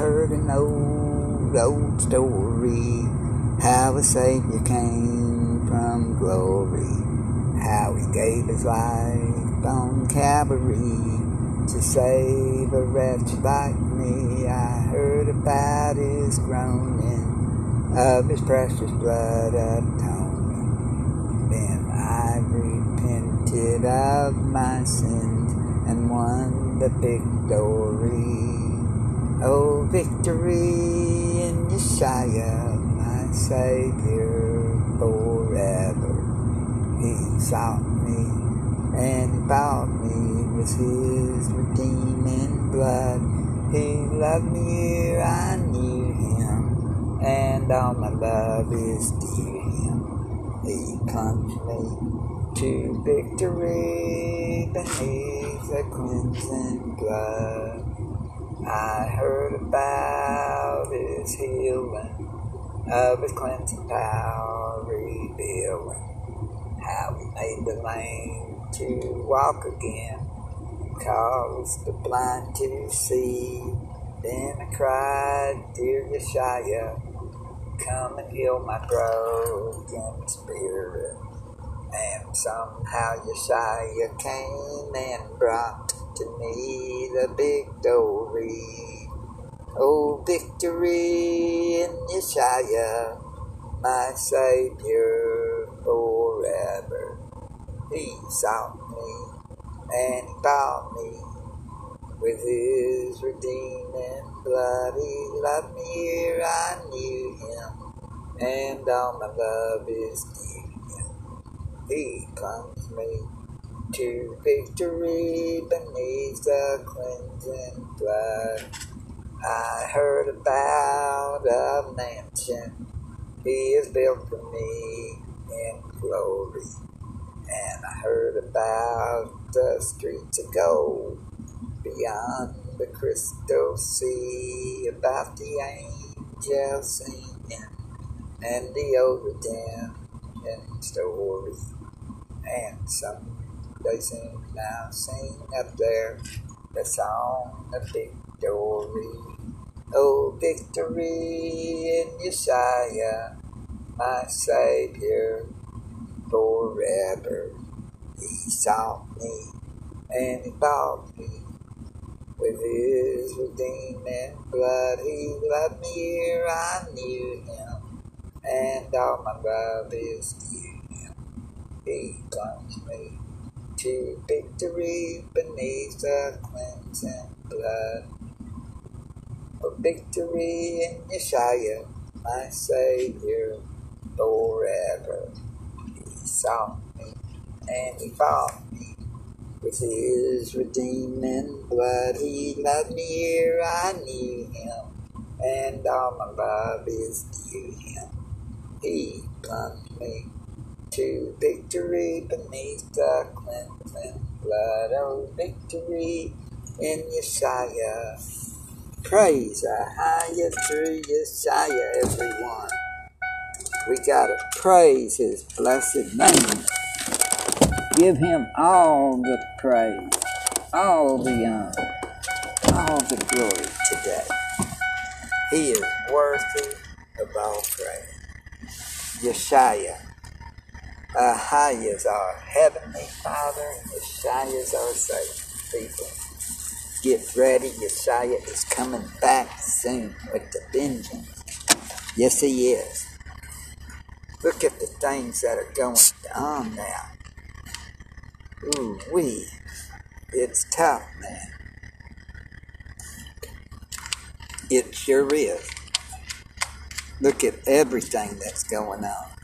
heard an old, old story how a Savior came from glory, how he gave his life on Calvary to save a wretch like me. I heard about his groaning of his precious blood atoning. Then I repented of my sins and won the victory. Oh, victory in Yeshua, my Savior forever. He sought me and bought me with his redeeming blood. He loved me ere I knew him, and all my love is due him. He plunged me to victory beneath the crimson blood. I heard about his healing, uh, of his cleansing power revealing, how he made the lame to walk again, caused the blind to see. Then I cried, Dear Yeshua, come and heal my broken spirit. And somehow Yeshua came and brought to me the victory. Oh, victory in Yeshua, my Savior forever. He sought me and bought me with his redeeming blood. He loved me here, I knew him, and all my love is him. He plunged me to victory beneath the cleansing blood. I heard about a mansion he has built for me in glory. And I heard about the streets of gold beyond the crystal sea, about the angels singing and the redemption story. And some they sing now, sing up there the song of victory. Oh, victory in Yeshua, my Savior forever. He sought me and bought me with his redeeming blood. He loved me ere I knew him, and all my love is due him. He plunged me to victory beneath the cleansing blood. Oh, victory in Yeshua, my Savior forever. He sought me and he bought me with his redeeming blood. He loved me ere I knew him, and all my love is due him. He plunged me to victory beneath the cleansing blood. Oh, victory in Yeshua. Praise the highest through Yeshua, everyone. We gotta praise his blessed name. Give him all the praise, all the honor, all the glory today. He is worthy of all praise. Yeshua. Ahaya is our heavenly Father, and Yeshua is our Savior. People, get ready. Yeshua is coming back soon with the vengeance. Yes, he is. Look at the things that are going on now. Ooh, we. It's tough, man. It sure is. Look at everything that's going on.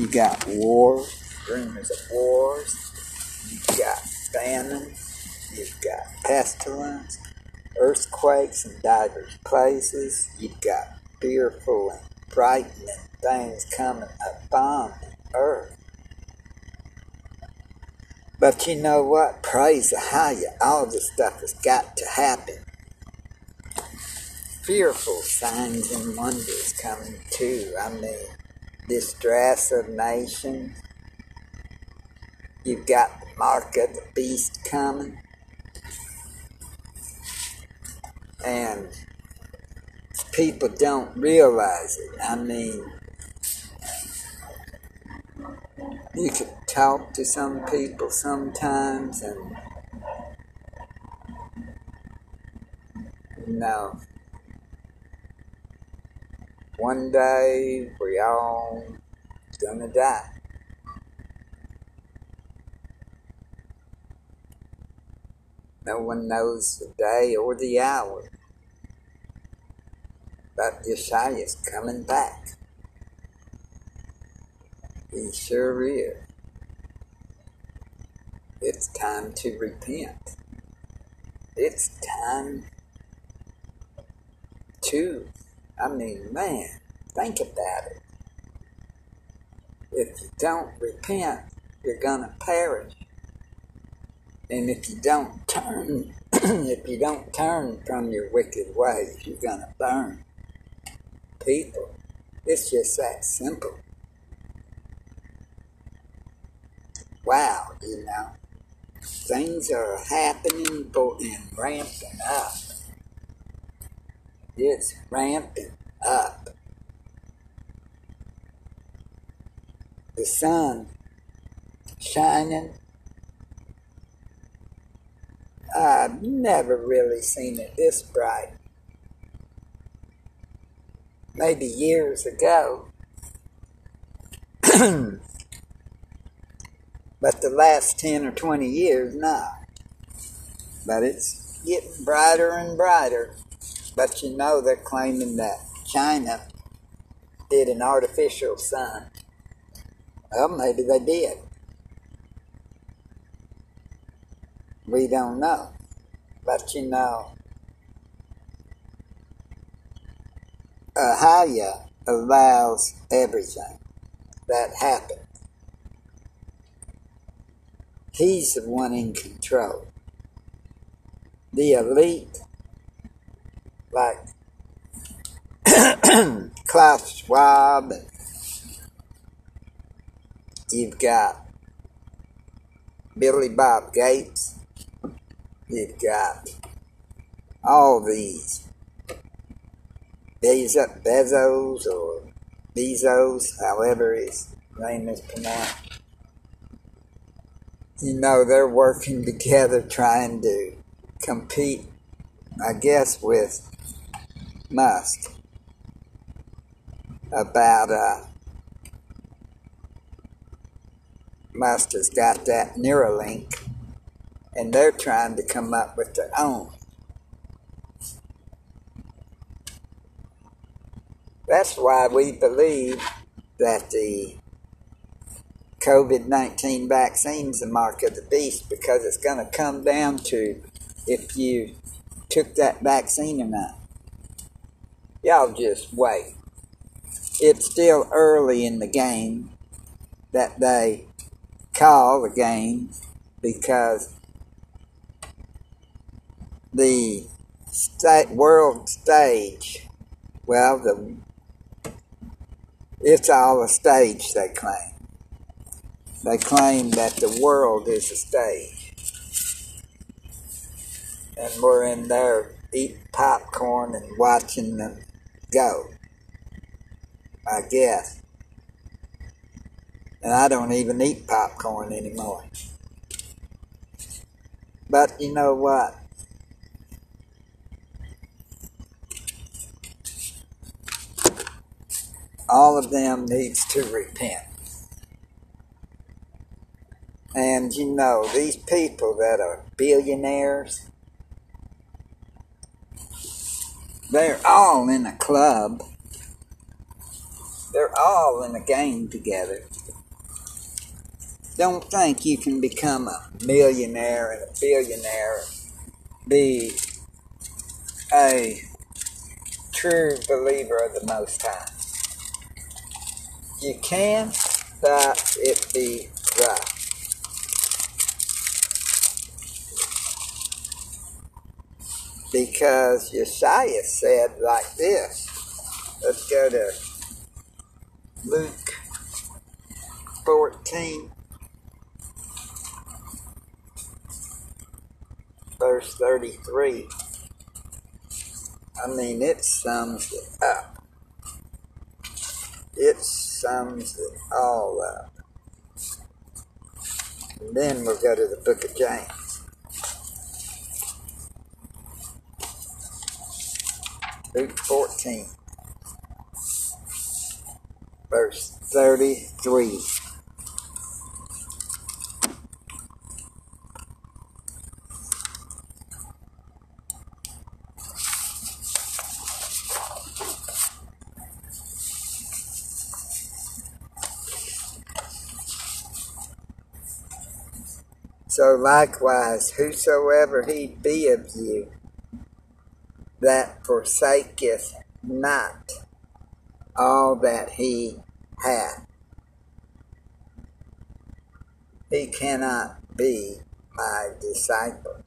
You got war, rumors of wars. You've got famine. You've got pestilence, earthquakes in divers places. You've got fearful and frightening things coming upon the earth. But you know what? Praise the higher. All this stuff has got to happen. Fearful signs and wonders coming too. I mean, distress of nations. You've got the mark of the beast coming. And people don't realize it. I mean, you could talk to some people sometimes and you know one day we all gonna die. No one knows the day or the hour. But Yeshua's coming back. He sure is. It's time to repent. It's time to, I mean, man, think about it. If you don't repent, you're going to perish. And if you don't turn, if you don't turn from your wicked ways, you're going to burn. People, it's just that simple. Wow, you know, things are happening and ramping up. It's ramping up. The sun shining I've never really seen it this bright. Maybe years ago. but the last 10 or 20 years, not. But it's getting brighter and brighter. But you know, they're claiming that China did an artificial sun. Well, maybe they did. We don't know. But you know, Ahaya allows everything that happens. He's the one in control. The elite, like Klaus Schwab, you've got Billy Bob Gates, You've got all these Bezos, Bezos or Bezos, however his name is pronounced. You know, they're working together trying to compete, I guess, with Musk about uh, Musk has got that Neuralink and they're trying to come up with their own. That's why we believe that the COVID 19 vaccine is the mark of the beast because it's going to come down to if you took that vaccine or not. Y'all just wait. It's still early in the game that they call the game because the state, world stage, well, the it's all a stage, they claim. They claim that the world is a stage. And we're in there eating popcorn and watching them go. I guess. And I don't even eat popcorn anymore. But you know what? all of them needs to repent. And you know, these people that are billionaires, they're all in a club. They're all in a game together. Don't think you can become a millionaire and a billionaire, be a true believer of the Most High. You can, but it be right. Because Yeshua said like this. Let's go to Luke 14, verse 33. I mean, it sums it up. It sums it all up. And then we'll go to the book of James. Luke 14, verse 33. So likewise, whosoever he be of you that forsaketh not all that he hath, he cannot be my disciple.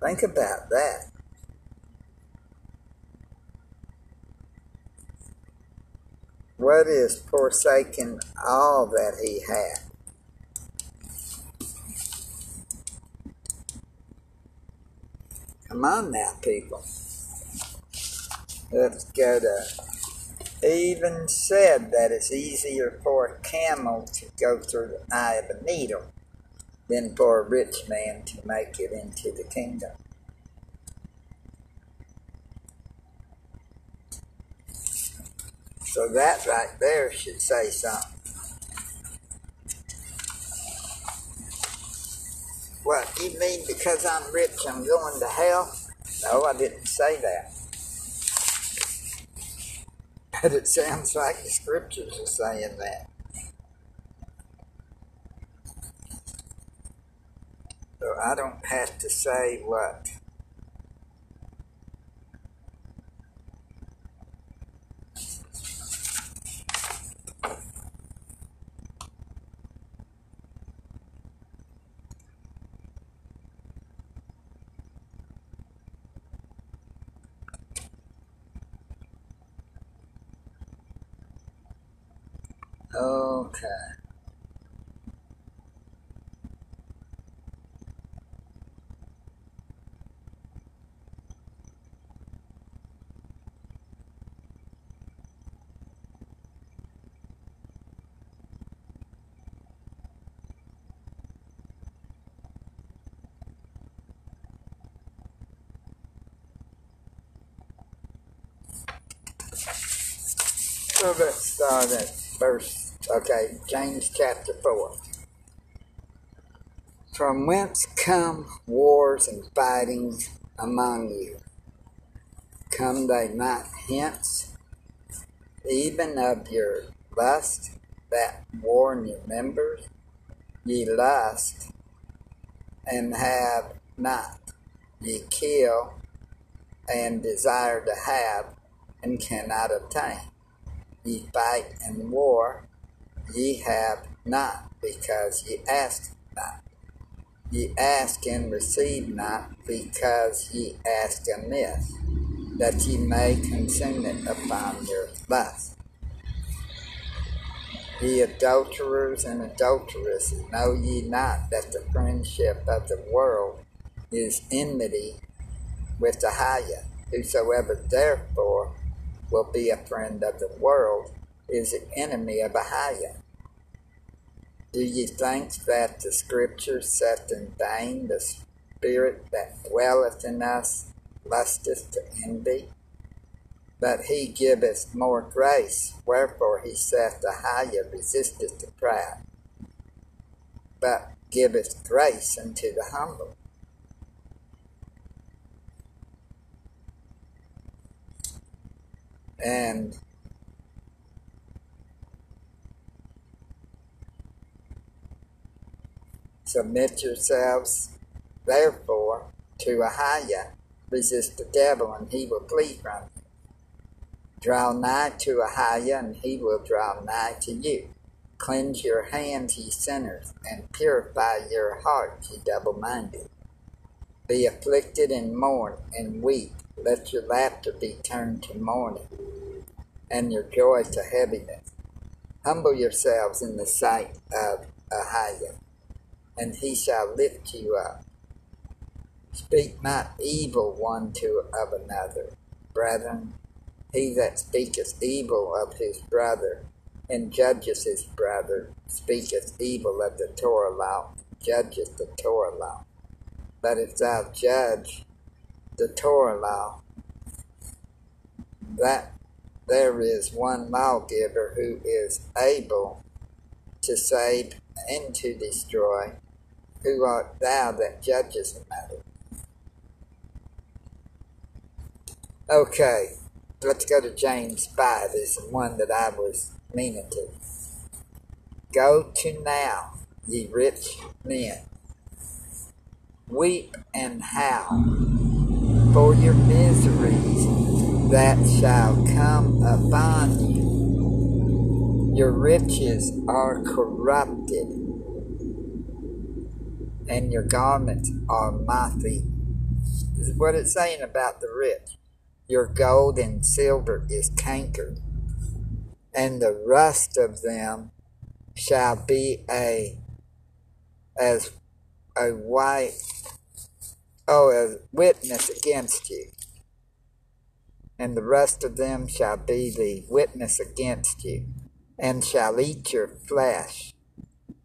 Think about that. What is forsaking all that he hath? On now, people. Let's go to. Even said that it's easier for a camel to go through the eye of a needle than for a rich man to make it into the kingdom. So that right there should say something. What, you mean because I'm rich I'm going to hell? No, I didn't say that. But it sounds like the scriptures are saying that. So I don't have to say what Okay. So let's start at verse Okay, James chapter 4. From whence come wars and fightings among you? Come they not hence, even of your lust that war in your members? Ye lust and have not, ye kill and desire to have and cannot obtain. Ye fight and war Ye have not, because ye ask not. Ye ask and receive not, because ye ask amiss, that ye may consume it upon your lust. Ye adulterers and adulteresses, know ye not that the friendship of the world is enmity with the higher? Whosoever therefore will be a friend of the world is an enemy of Ahaya. Do ye think that the scripture saith in vain, the spirit that dwelleth in us lusteth to envy? But he giveth more grace, wherefore he saith Ahaya resisteth the proud, but giveth grace unto the humble. And Submit yourselves, therefore, to Ahaya. Resist the devil, and he will flee from you. Draw nigh to Ahaya, and he will draw nigh to you. Cleanse your hands, ye sinners, and purify your hearts, ye double minded. Be afflicted and mourn and weep. Let your laughter be turned to mourning, and your joy to heaviness. Humble yourselves in the sight of Ahaya and he shall lift you up. Speak not evil one to of another. Brethren, he that speaketh evil of his brother and judgeth his brother speaketh evil of the Torah law, judgeth the Torah law. But if thou judge the Torah law, that there is one lawgiver who is able to save and to destroy. Who art thou that judges the matter? Okay, let's go to James 5. Is the one that I was meaning to. Go to now, ye rich men. Weep and howl for your miseries that shall come upon you. Your riches are corrupted, and your garments are moth-eaten. This is what it's saying about the rich. Your gold and silver is cankered, and the rust of them shall be a as a white oh a witness against you and the rest of them shall be the witness against you and shall eat your flesh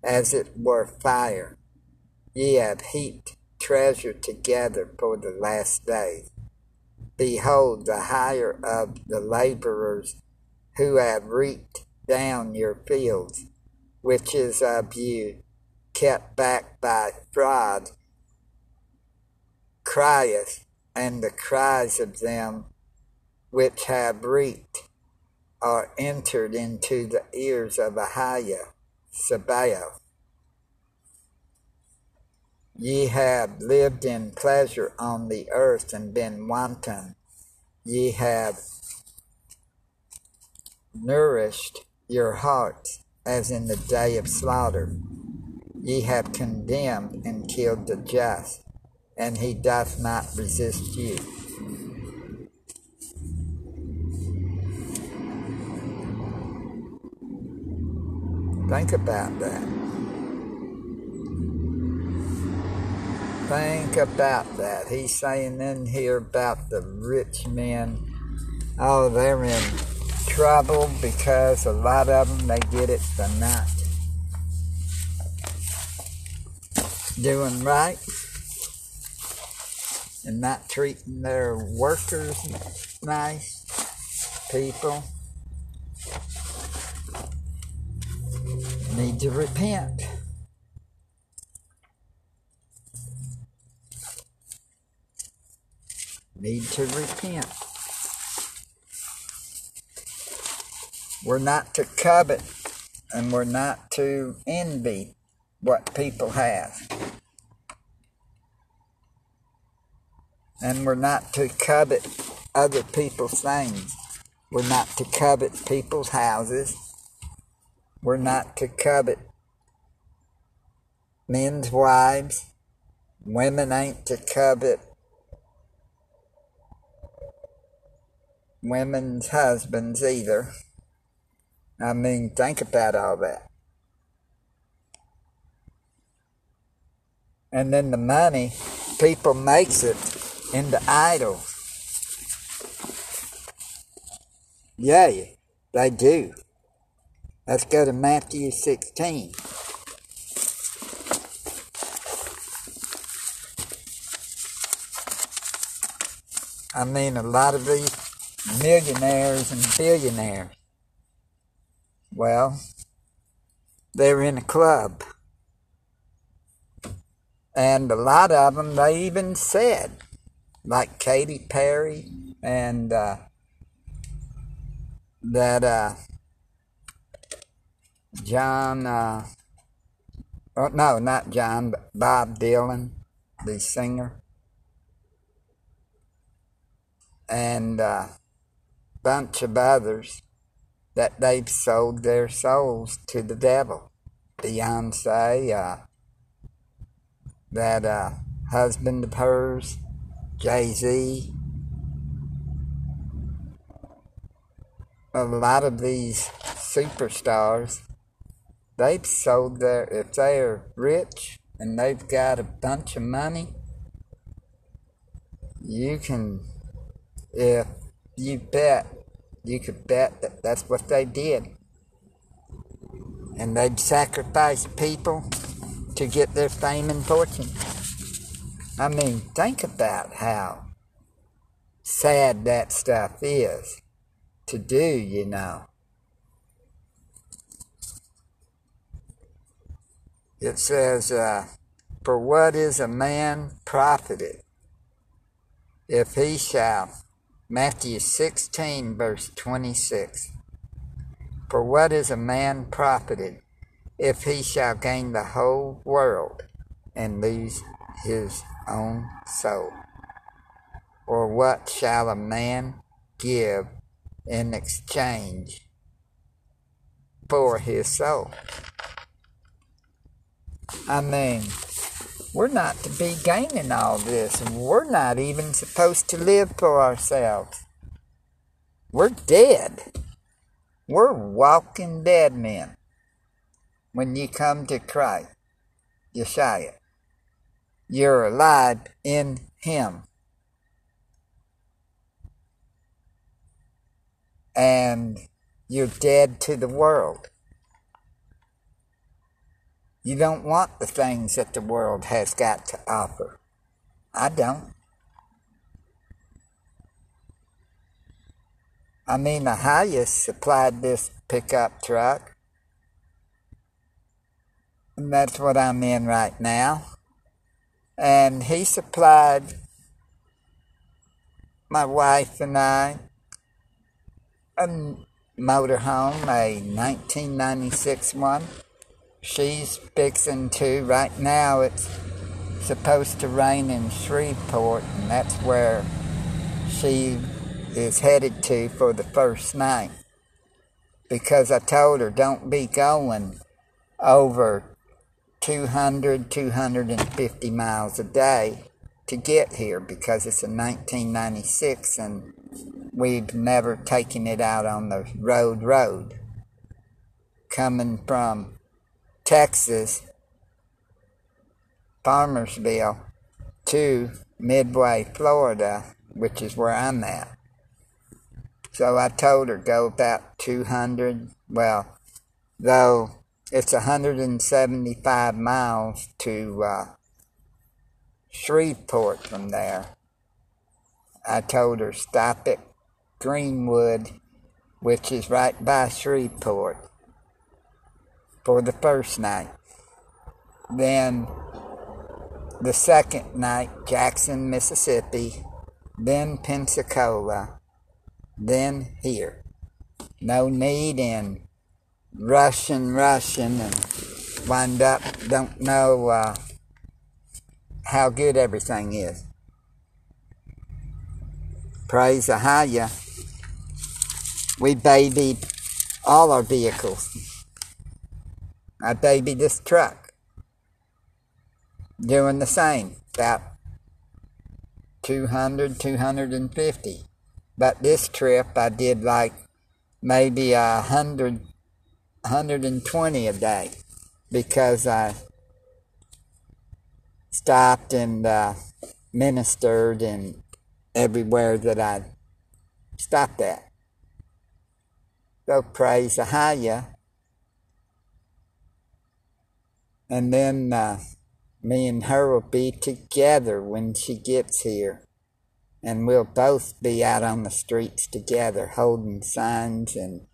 as it were fire ye have heaped treasure together for the last day. behold the hire of the laborers who have reaped down your fields, which is of you kept back by fraud, crieth, and the cries of them which have reaped are entered into the ears of Ahaya, Sabaoth. Ye have lived in pleasure on the earth and been wanton. Ye have nourished your hearts as in the day of slaughter. Ye have condemned and killed the just, and he doth not resist you. Think about that. Think about that. He's saying in here about the rich men. Oh, they're in trouble because a lot of them they get it for not doing right and not treating their workers nice people. Need to repent. Need to repent. We're not to covet and we're not to envy what people have. And we're not to covet other people's things. We're not to covet people's houses. We're not to covet men's wives. Women ain't to covet women's husbands either. I mean, think about all that. And then the money, people makes it into idols. Yeah, they do. Let's go to Matthew 16. I mean, a lot of these millionaires and billionaires well, they're in a club. And a lot of them, they even said, like Katy Perry and uh, that uh, John, uh, oh, no, not John, but Bob Dylan, the singer, and a uh, bunch of others that they've sold their souls to the devil. Beyonce, uh, that uh, husband of hers, Jay Z. A lot of these superstars, they've sold their, if they're rich, and they've got a bunch of money, you can, if you bet, you could bet that that's what they did. And they'd sacrifice people to get their fame and fortune. I mean, think about how sad that stuff is to do, you know. It says, uh, For what is a man profited if he shall? Matthew 16, verse 26. For what is a man profited if he shall gain the whole world and lose his own soul? Or what shall a man give in exchange for his soul? I mean, we're not to be gaining all this, and we're not even supposed to live for ourselves. We're dead. We're walking dead men when you come to Christ, Yeshua. You're alive in Him. And you're dead to the world. You don't want the things that the world has got to offer. I don't. I mean, the highest supplied this pickup truck. And that's what I'm in right now. And he supplied my wife and I a motorhome, a 1996 one she's fixing to. Right now, it's supposed to rain in Shreveport, and that's where she is headed to for the first night. Because I told her, don't be going over 200, 250 miles a day to get here because it's a 1996 and we've never taken it out on the road road. Coming from Texas, Farmersville, to Midway, Florida, which is where I'm at. So I told her go about 200, well, though it's 175 miles to uh, Shreveport from there. I told her stop at Greenwood, which is right by Shreveport for the first night. Then the second night, Jackson, Mississippi, then Pensacola, then here. No need in rushing, rushing, and wind up, don't know uh, how good everything is. Praise Ahaya. We babied all our vehicles. I baby this truck. Doing the same, about 200, 250. But this trip I did like maybe a hundred, 120 a day because I stopped and uh, ministered and everywhere that I stopped at. So praise Ahaya And then uh, me and her will be together when she gets here. And we'll both be out on the streets together, holding signs and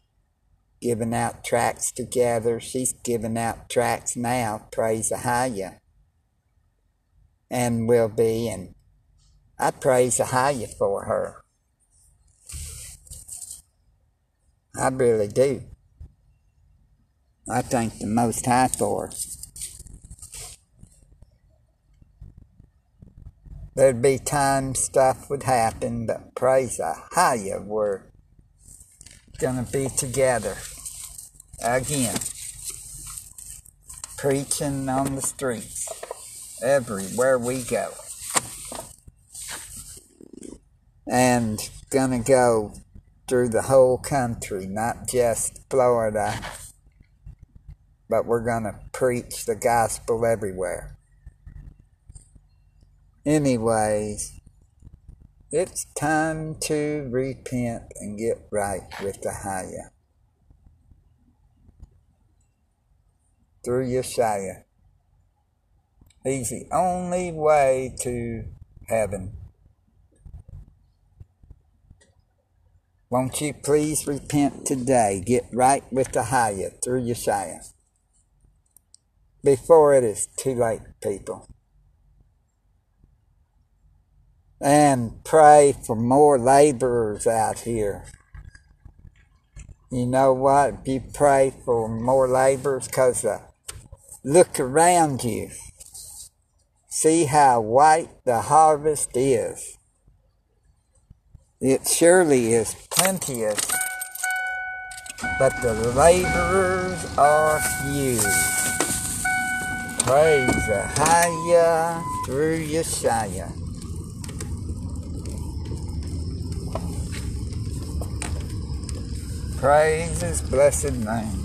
giving out tracts together. She's giving out tracts now, praise Ahaya. And will be, and I praise Ahaya for her. I really do. I thank the Most High for her. There'd be times stuff would happen, but praise Ahaya, we're gonna be together again. Preaching on the streets everywhere we go. And gonna go through the whole country, not just Florida, but we're gonna preach the gospel everywhere. anyways, it's time to repent and get right with the higher. Through Yeshua. He's the only way to heaven. Won't you please repent today? Get right with the higher through Yeshua. Before it is too late, people. And pray for more laborers out here. You know what? If you pray for more laborers, because uh, look around you. See how white the harvest is. It surely is plenteous, but the laborers are few. Praise the Haya through Yeshaya. Praise his blessed name.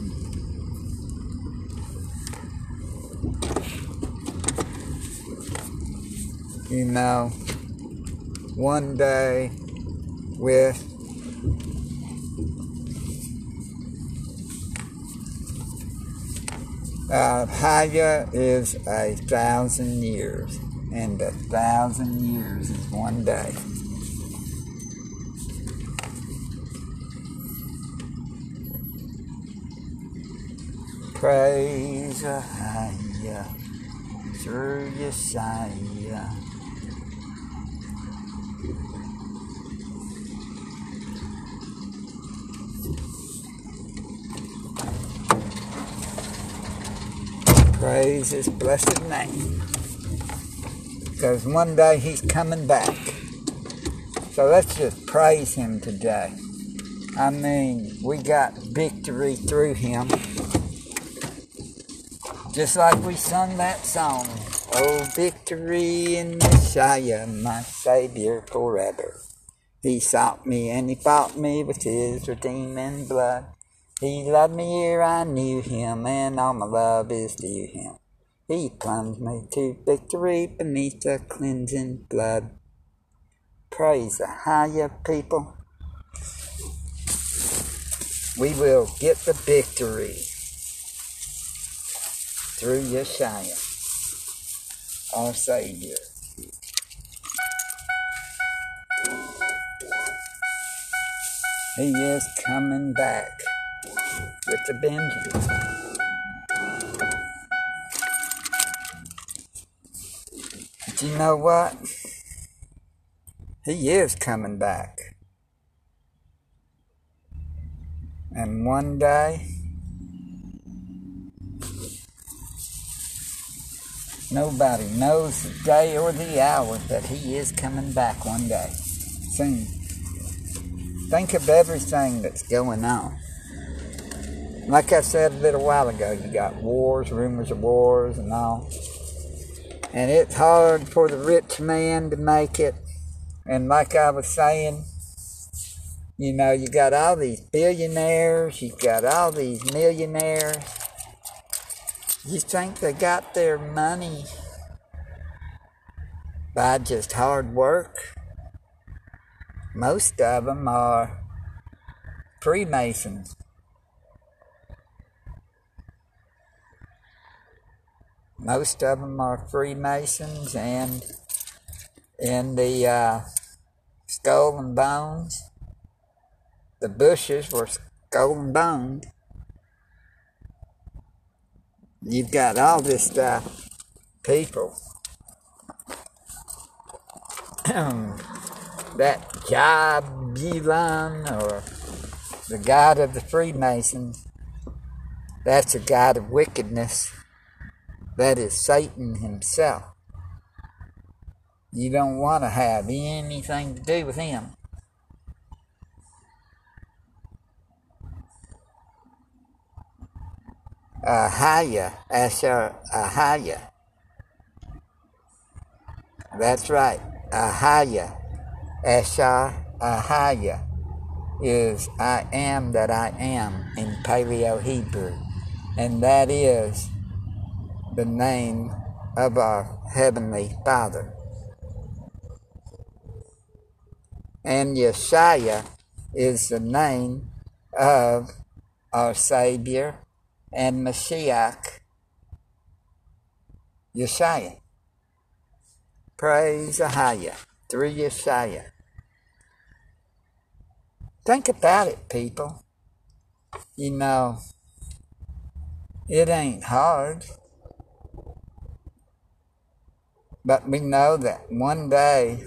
You know, one day with uh, Haya is a thousand years, and a thousand years is one day. Praise Haya through Yeshaya. Praise his blessed name. Because one day he's coming back. So let's just praise him today. I mean, we got victory through him. Just like we sung that song. Oh, victory in Messiah, my Savior forever. He sought me and he fought me with his redeeming blood. He loved me ere I knew him, and all my love is due him. He plunged me to victory beneath the cleansing blood. Praise the higher people. We will get the victory through Yeshua, our Savior. He is coming back with the Benjamins. But you know what? He is coming back. And one day, nobody knows the day or the hour, but he is coming back one day. Soon. Think of everything that's going on. Like I said a little while ago, you got wars, rumors of wars, and all. And it's hard for the rich man to make it. And like I was saying, you know, you got all these billionaires, you got all these millionaires. You think they got their money by just hard work? Most of them are Freemasons. Most of them are Freemasons, and in the uh, Skull and Bones, the Bushes were Skull and Bones. You've got all this stuff, people. that Jabulon, or the god of the Freemasons, that's a god of wickedness that is Satan himself. You don't want to have anything to do with him. Ahaya, Asher Ahaya. That's right. Ahaya, Asher Ahaya is I am that I am in Paleo Hebrew. And that is the name of our Heavenly Father. And Yeshua is the name of our Savior and Mashiach, Yeshua. Praise Ahaya through Yeshua. Think about it, people. You know, it ain't hard. But we know that one day,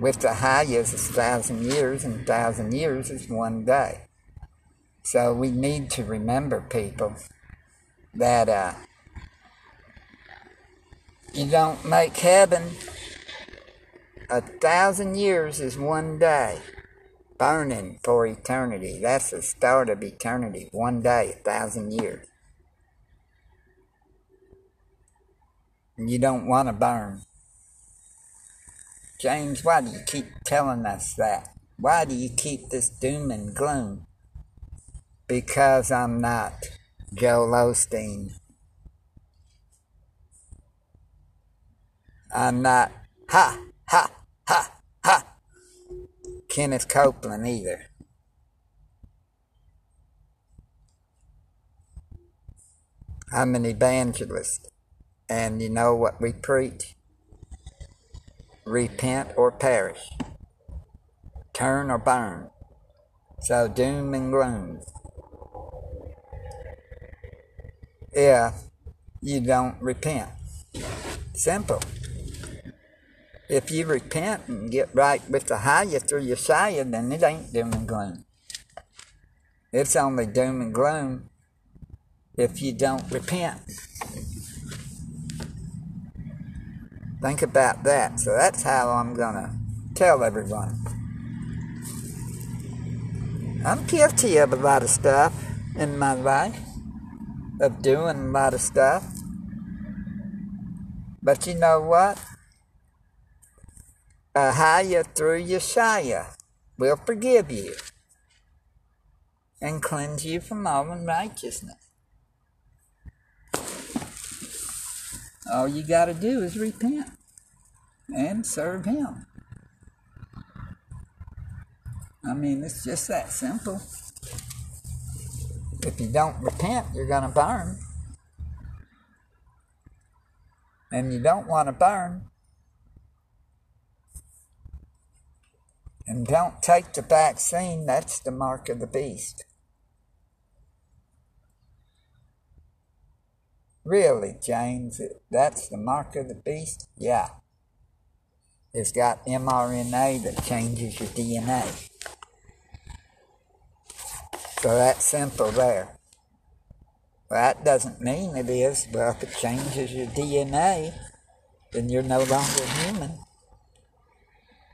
with the highest is a thousand years, and a thousand years is one day. So we need to remember, people, that uh, you don't make heaven. A thousand years is one day, burning for eternity. That's the start of eternity. One day, a thousand years. And you don't want to burn. James, why do you keep telling us that? Why do you keep this doom and gloom? Because I'm not Joel Osteen. I'm not ha ha ha ha Kenneth Copeland either. I'm an evangelist. And you know what we preach? Repent or perish. Turn or burn. So doom and gloom. If you don't repent. Simple. If you repent and get right with the higher through your side, then it ain't doom and gloom. It's only doom and gloom if you don't repent. Think about that. So that's how I'm going to tell everyone. I'm guilty of a lot of stuff in my life, of doing a lot of stuff. But you know what? Ahaya through Yeshua will forgive you and cleanse you from all unrighteousness. All you got to do is repent and serve Him. I mean, it's just that simple. If you don't repent, you're going to burn. And you don't want to burn. And don't take the vaccine, that's the mark of the beast. Really, James, that's the mark of the beast? Yeah. It's got mRNA that changes your DNA. So that's simple there. That doesn't mean it is. but if it changes your DNA, then you're no longer human.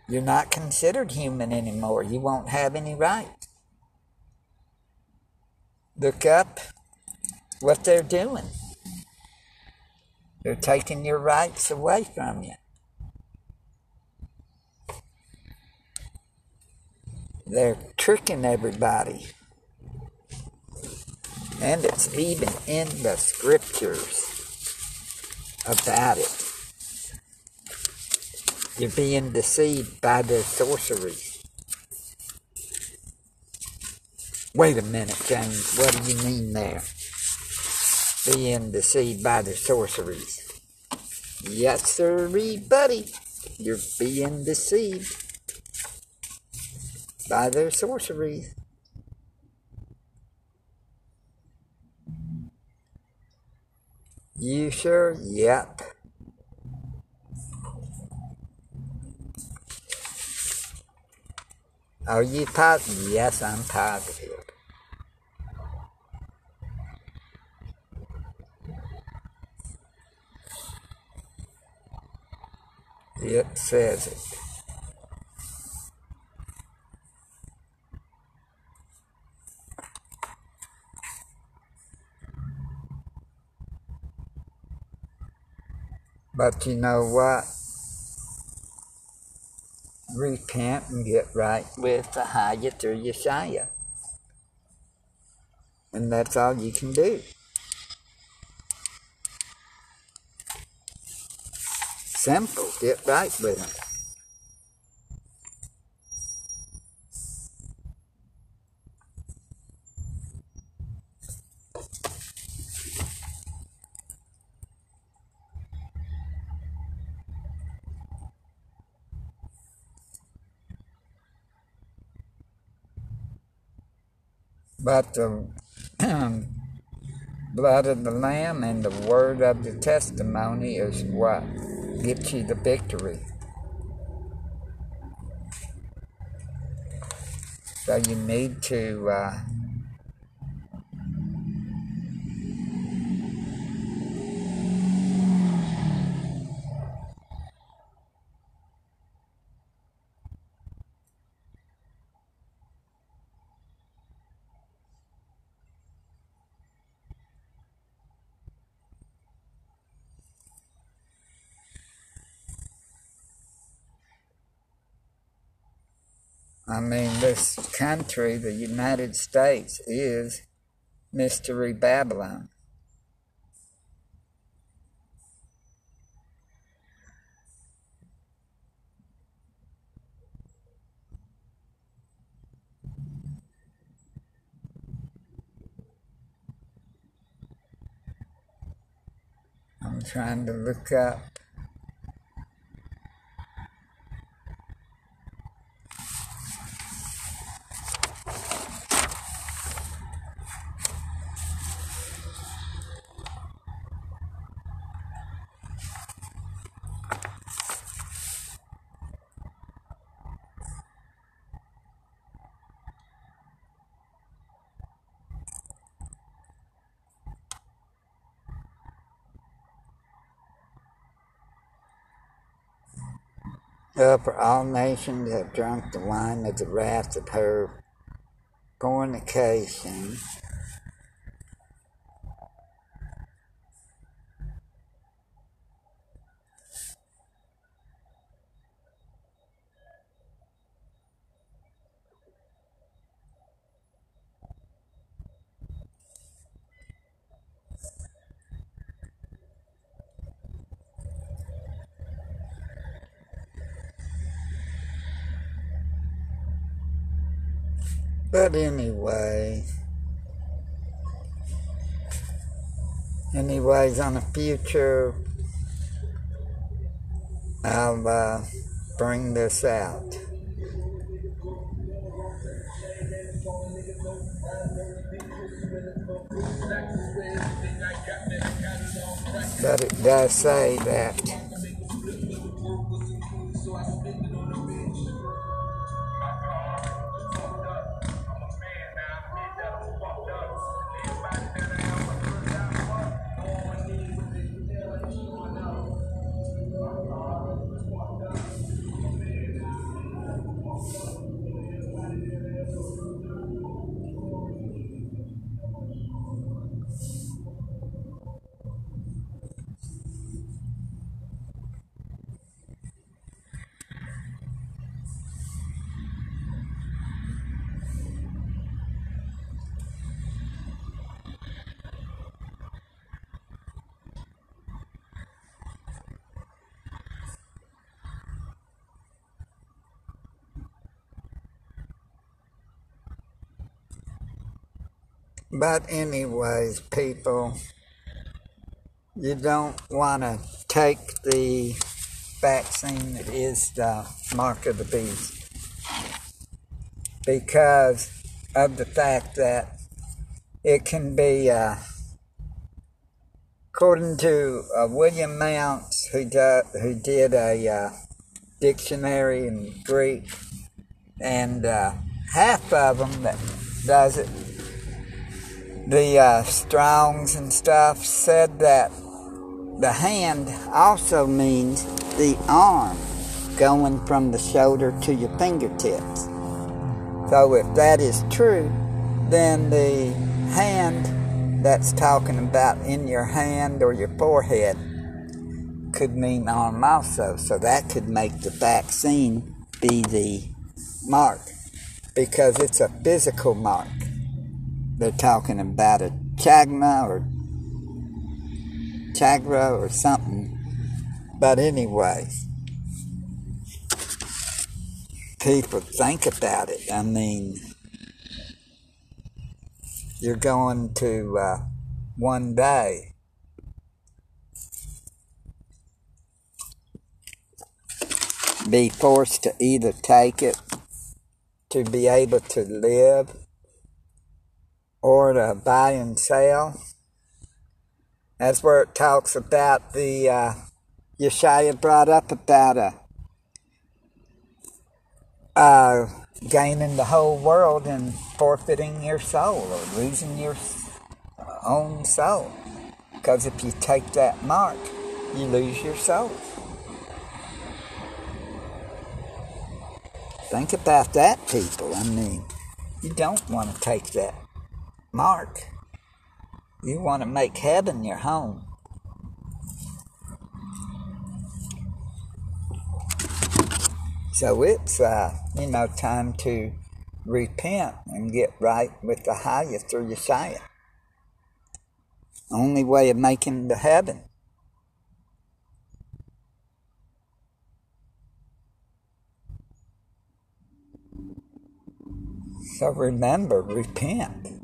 You're not considered human anymore. You won't have any rights. Look up what they're doing. They're taking your rights away from you. They're tricking everybody. And it's even in the scriptures about it. You're being deceived by the sorceries. Wait a minute, James. What do you mean there? being deceived by the sorceries. Yes, sir, buddy. You're being deceived by their sorceries. You sure? Yep. Are you positive? Yes, I'm positive. It says it. But you know what? Repent and get right with Ahaya through Yeshua. And that's all you can do. Simple. Get right with him. But the blood of the Lamb and the word of the testimony is what gets you the victory. So you need to uh, I mean, this country, the United States, is Mystery Babylon. I'm trying to look up Uh, for all nations have drunk the wine of the wrath of her fornication. But anyway, anyways, on the future, I'll uh, bring this out. But it does say that But, anyways, people, you don't want to take the vaccine that is the mark of the beast. Because of the fact that it can be, uh, according to uh, William Mounce, who, do, who did a uh, dictionary in Greek, and uh, half of them that does it the uh, Strongs and stuff said that the hand also means the arm going from the shoulder to your fingertips. So if that is true, then the hand that's talking about in your hand or your forehead could mean arm also. So that could make the vaccine be the mark because it's a physical mark they're talking about a chagma or chagra or something. But anyway, people think about it. I mean, you're going to uh, one day be forced to either take it to be able to live or to buy and sell. That's where it talks about the uh, Yeshua brought up about a uh, uh, gaining the whole world and forfeiting your soul or losing your own soul. Because if you take that mark, you lose your soul. Think about that, people. I mean, you don't want to take that mark. You want to make heaven your home. So it's, uh, you know, time to repent and get right with the highest through Yeshua. Only way of making the heaven. So remember, repent.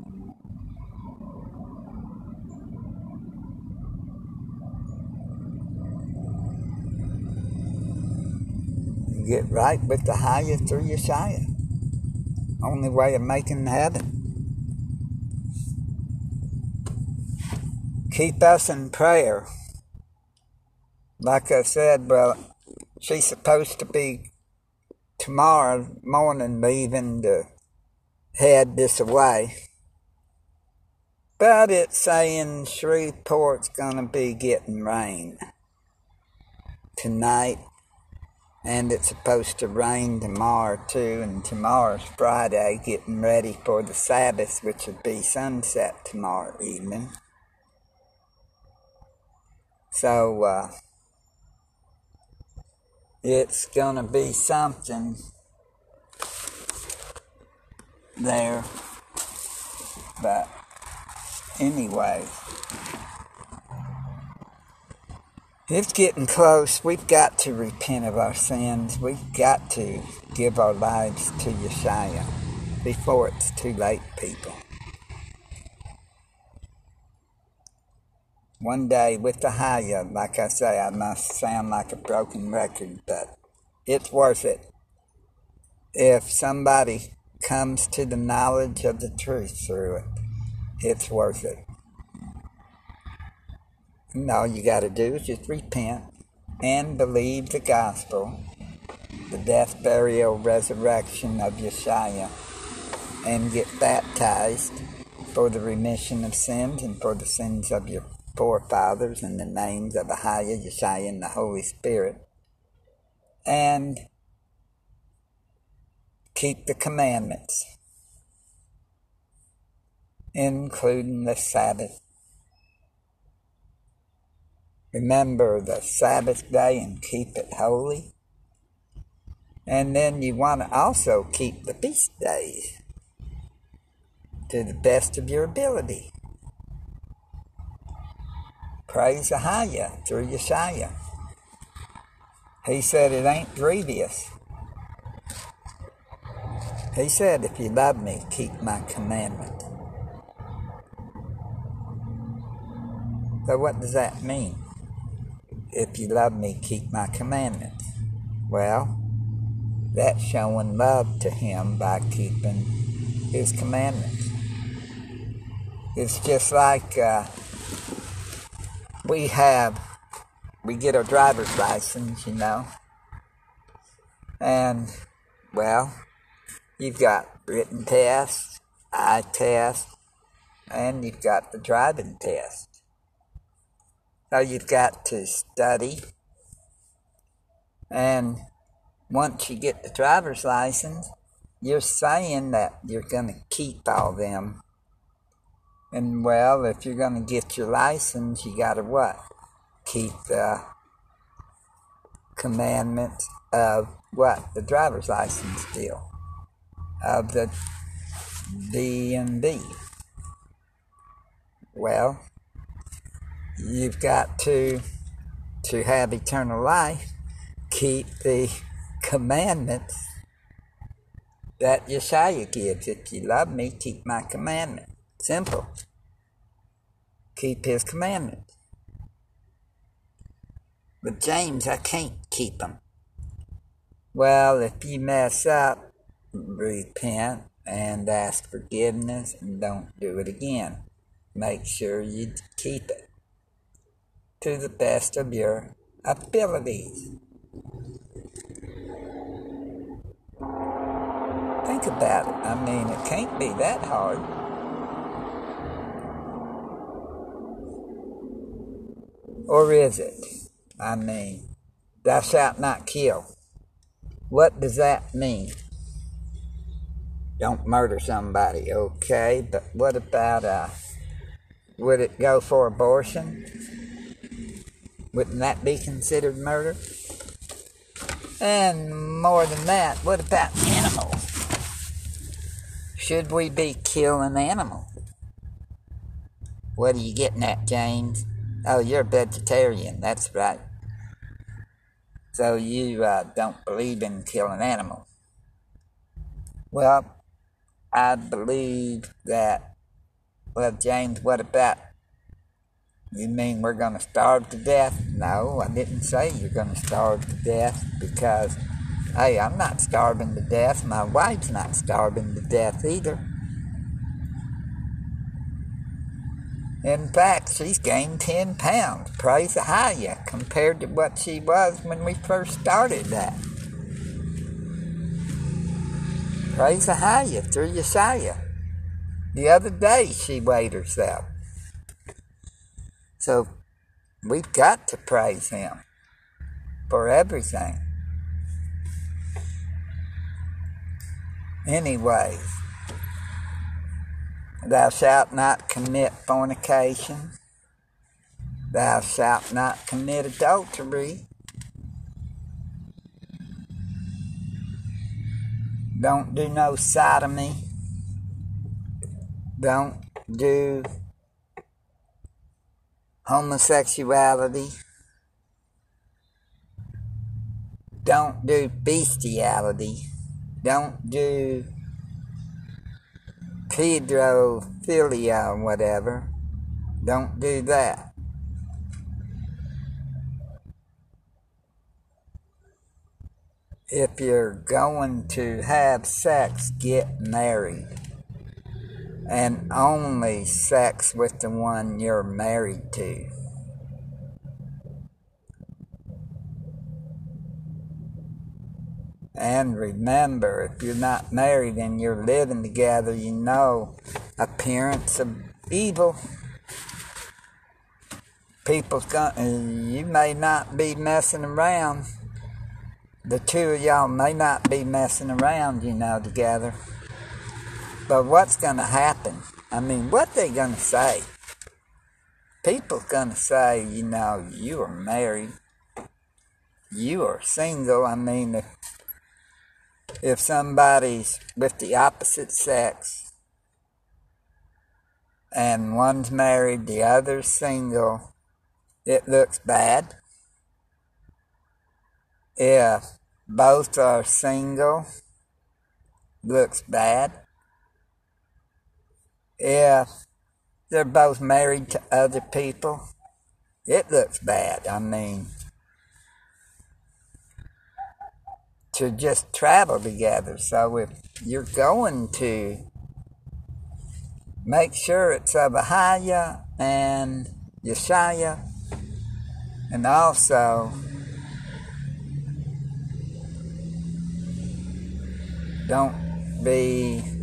Get right with the highest through Yeshua. Only way of making heaven. Keep us in prayer. Like I said, well, she's supposed to be tomorrow morning leaving to head this away. But it's saying Shreveport's gonna be getting rain tonight and it's supposed to rain tomorrow too, and tomorrow's Friday, getting ready for the Sabbath, which would be sunset tomorrow evening. So, uh, it's gonna be something there, but anyway. It's getting close. We've got to repent of our sins. We've got to give our lives to Yeshua before it's too late, people. One day with the Haya, like I say, I must sound like a broken record, but it's worth it. If somebody comes to the knowledge of the truth through it, it's worth it. And all you got to do is just repent and believe the gospel, the death, burial, resurrection of Yeshua, and get baptized for the remission of sins and for the sins of your forefathers in the names of Ahaya, Yeshua, and the Holy Spirit. And keep the commandments, including the Sabbath remember the Sabbath day and keep it holy. And then you want to also keep the feast days to the best of your ability. Praise Ahaya through Yeshua. He said it ain't grievous. He said, if you love me, keep my commandment. So what does that mean? If you love me, keep my commandments. Well, that's showing love to him by keeping his commandments. It's just like uh, we have, we get our driver's license, you know, and, well, you've got written tests, eye test, and you've got the driving test. So you've got to study. And once you get the driver's license, you're saying that you're going to keep all them. And well, if you're going to get your license, you got to what? Keep the commandments of what? The driver's license deal. Of the D and D. Well, you've got to to have eternal life keep the commandments that Yeshua gives. If you love me, keep my commandment. Simple. Keep his commandments. But James, I can't keep them. Well, if you mess up, repent and ask forgiveness and don't do it again. Make sure you keep it to the best of your abilities. Think about it. I mean, it can't be that hard. Or is it? I mean, thou shalt not kill. What does that mean? Don't murder somebody, okay? But what about, uh, would it go for abortion? Wouldn't that be considered murder? And more than that, what about animals? Should we be killing animals? What are you getting at, James? Oh, you're a vegetarian. That's right. So you uh, don't believe in killing animals. Well, I believe that. Well, James, what about? You mean we're going to starve to death? No, I didn't say you're going to starve to death because, hey, I'm not starving to death. My wife's not starving to death either. In fact, she's gained 10 pounds, praise the higher, compared to what she was when we first started that. Praise Ahaya through Yeshua. The other day she weighed herself. So we've got to praise him for everything. Anyways. Thou shalt not commit fornication. Thou shalt not commit adultery. Don't do no sodomy. Don't do homosexuality. Don't do bestiality. Don't do pedophilia or whatever. Don't do that. If you're going to have sex, get married. And only sex with the one you're married to. And remember, if you're not married and you're living together, you know appearance of evil. People's going you may not be messing around. The two of y'all may not be messing around, you know, together. But what's going to happen? I mean, what they going to say? People going to say, you know, you are married. You are single. I mean, if if somebody's with the opposite sex and one's married, the other's single, it looks bad. If both are single, looks bad. If they're both married to other people, it looks bad. I mean, to just travel together. So if you're going to make sure it's Abahaya and Yeshua, and also don't be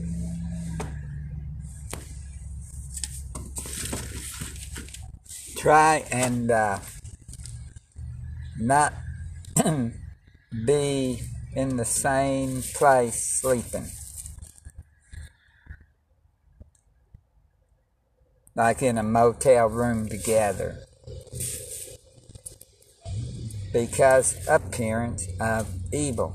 try and uh, not be in the same place sleeping. Like in a motel room together. Because appearance of evil.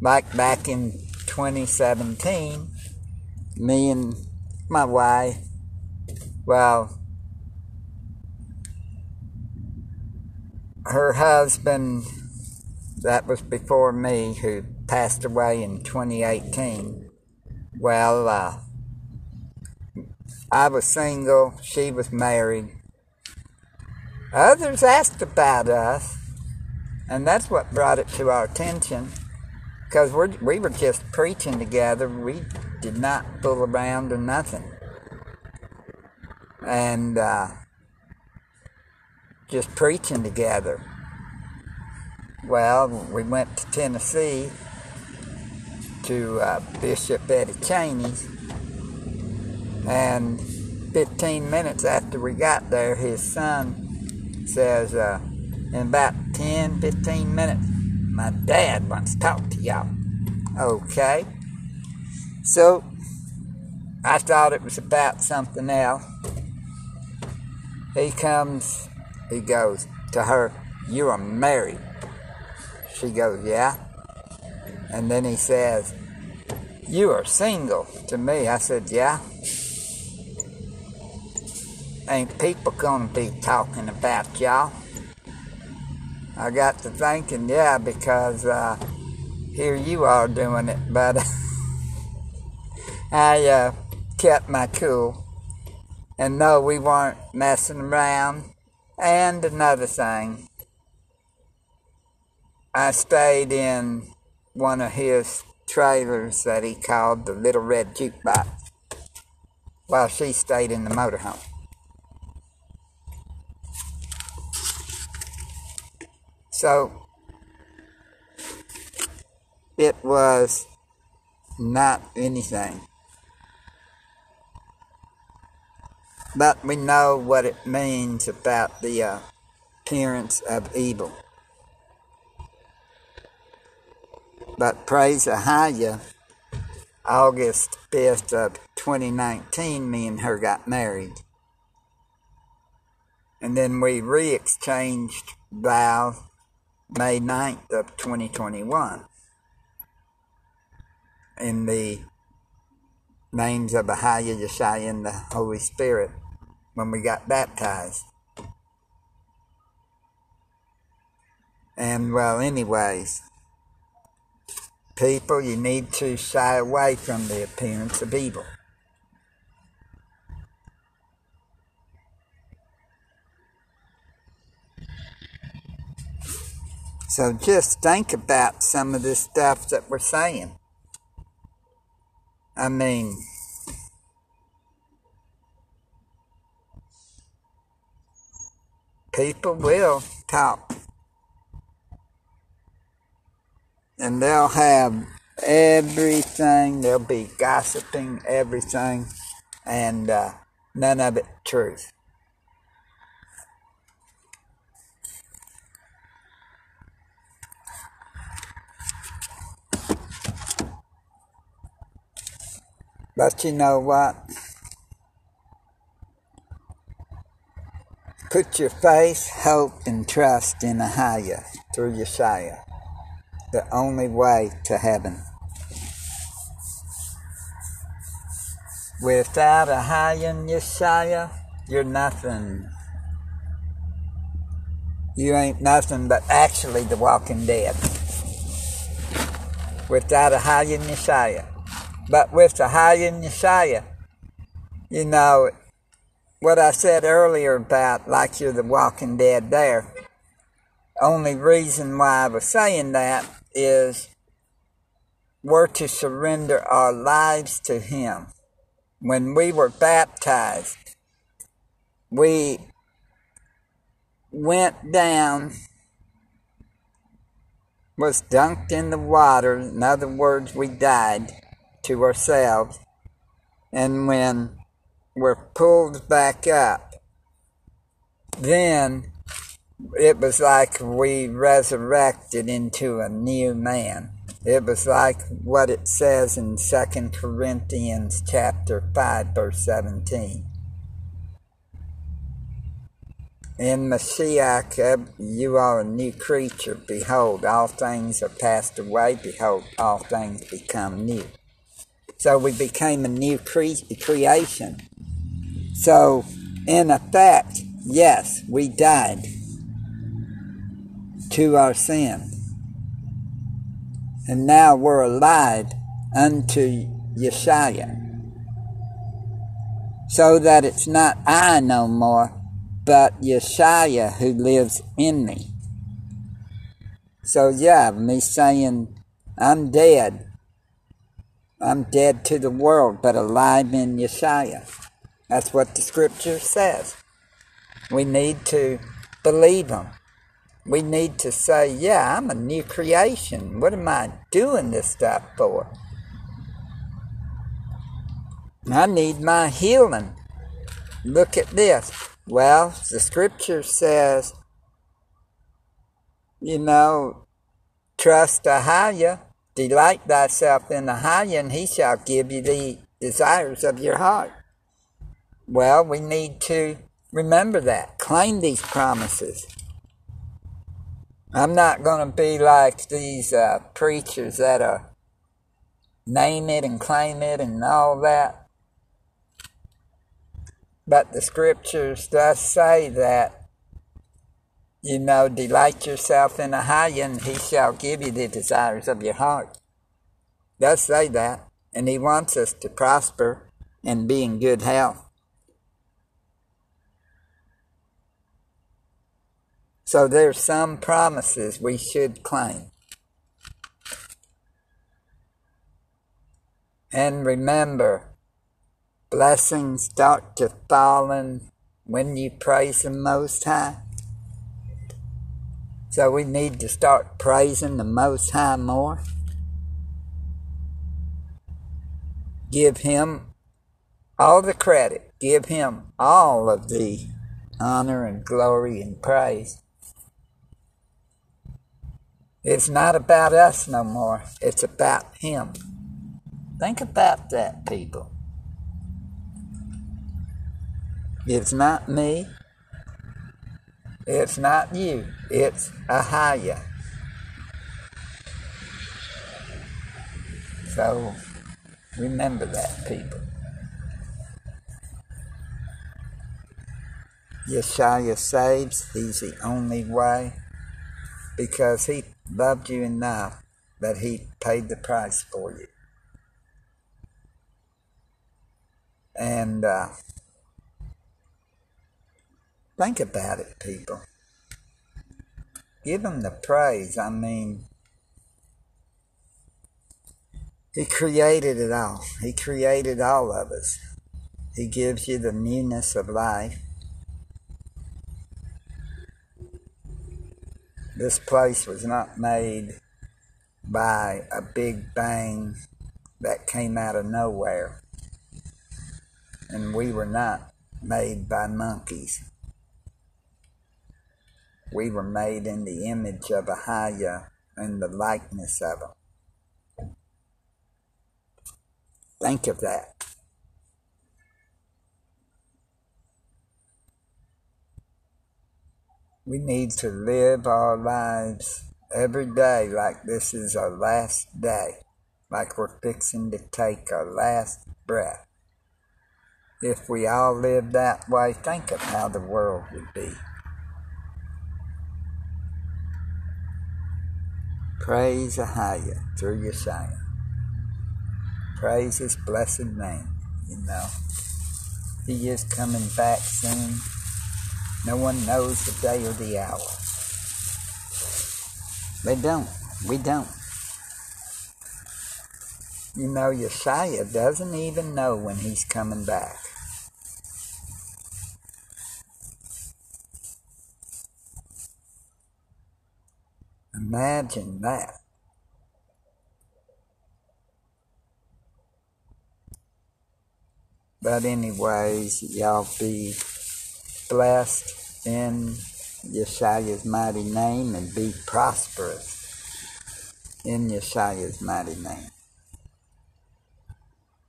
Like back in 2017, me and my wife, well, her husband, that was before me, who passed away in 2018. Well, uh, I was single, she was married. Others asked about us, and that's what brought it to our attention. because we were just preaching together. We did not fool around or nothing. And uh, just preaching together. Well, we went to Tennessee to uh, Bishop Eddie Cheney's, and 15 minutes after we got there, his son says, uh, in about 10, 15 minutes, my dad wants to talk to y'all. Okay. So I thought it was about something else. He comes, he goes to her, You are married. She goes, Yeah. And then he says, You are single to me. I said, Yeah. Ain't people gonna be talking about y'all? I got to thinking, yeah, because uh, here you are doing it, but I uh, kept my cool. And no, we weren't messing around. And another thing, I stayed in one of his trailers that he called the Little Red Jukebox while she stayed in the motorhome. So it was not anything. But we know what it means about the uh, appearance of evil. But praise Ahaya, August 5th of 2019, me and her got married. And then we re-exchanged vows May 9th of 2021 in the names of Ahaya, Yeshua, and the Holy Spirit when we got baptized. And well, anyways, people, you need to shy away from the appearance of evil. So just think about some of this stuff that we're saying. I mean, people will talk. And they'll have everything, they'll be gossiping everything, and uh, none of it truth. But you know what? Put your faith, hope, and trust in Ahaya through Yeshua, the only way to heaven. Without Ahaya and Yeshua, you're nothing. You ain't nothing but actually the walking dead. Without Ahaya and Yeshua. But with the Hayyan Yeshua, you know, what I said earlier about like you're the walking dead there, only reason why I was saying that is we're to surrender our lives to Him. When we were baptized, we went down, was dunked in the water. In other words, we died to ourselves. And when we're pulled back up, then it was like we resurrected into a new man. It was like what it says in 2 Corinthians chapter 5 verse 17. In Mashiach, uh, you are a new creature. Behold, all things are passed away. Behold, all things become new. So we became a new cre- creation. So, in effect, yes, we died to our sin. And now we're alive unto Yeshua. So that it's not I no more, but Yeshua who lives in me. So yeah, me saying I'm dead. I'm dead to the world, but alive in Yeshua. That's what the scripture says. We need to believe them. We need to say, yeah, I'm a new creation. What am I doing this stuff for? I need my healing. Look at this. Well, the scripture says, you know, trust Ahaya, delight thyself in the high, and he shall give you the desires of your heart. Well, we need to remember that, claim these promises. I'm not going to be like these uh, preachers that are name it and claim it and all that. But the scriptures does say that, you know, delight yourself in the high and he shall give you the desires of your heart. Does say that. And he wants us to prosper and be in good health. So there's some promises we should claim. And remember, blessings start to fall when you praise the Most High. So we need to start praising the Most High more. Give Him all the credit. Give Him all of the honor and glory and praise. It's not about us no more. It's about Him. Think about that, people. It's not me. It's not you. It's Ahaya. So remember that, people. Yeshua saves. He's the only way because he loved you enough that he paid the price for you. And uh, Think about it, people. Give him the praise. I mean, he created it all. He created all of us. He gives you the newness of life. This place was not made by a big bang that came out of nowhere. And we were not made by monkeys. We were made in the image of Ahaya and the likeness of him. Think of that. We need to live our lives every day like this is our last day, like we're fixing to take our last breath. If we all lived that way, think of how the world would be. Praise Ahaya through Yeshua. Praise his blessed name, you know. He is coming back soon. No one knows the day or the hour. They don't. We don't. You know, Yeshua doesn't even know when he's coming back. Imagine that. But anyways, y'all be blessed in Yeshua's mighty name and be prosperous in Yeshua's mighty name.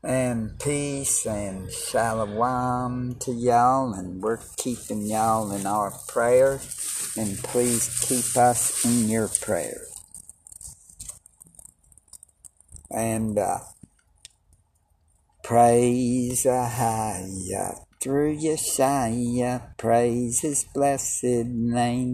And peace and shalom to y'all, and we're keeping y'all in our prayers and please keep us in your prayers. And uh, praise Ahaya through Yeshua, praise his blessed name.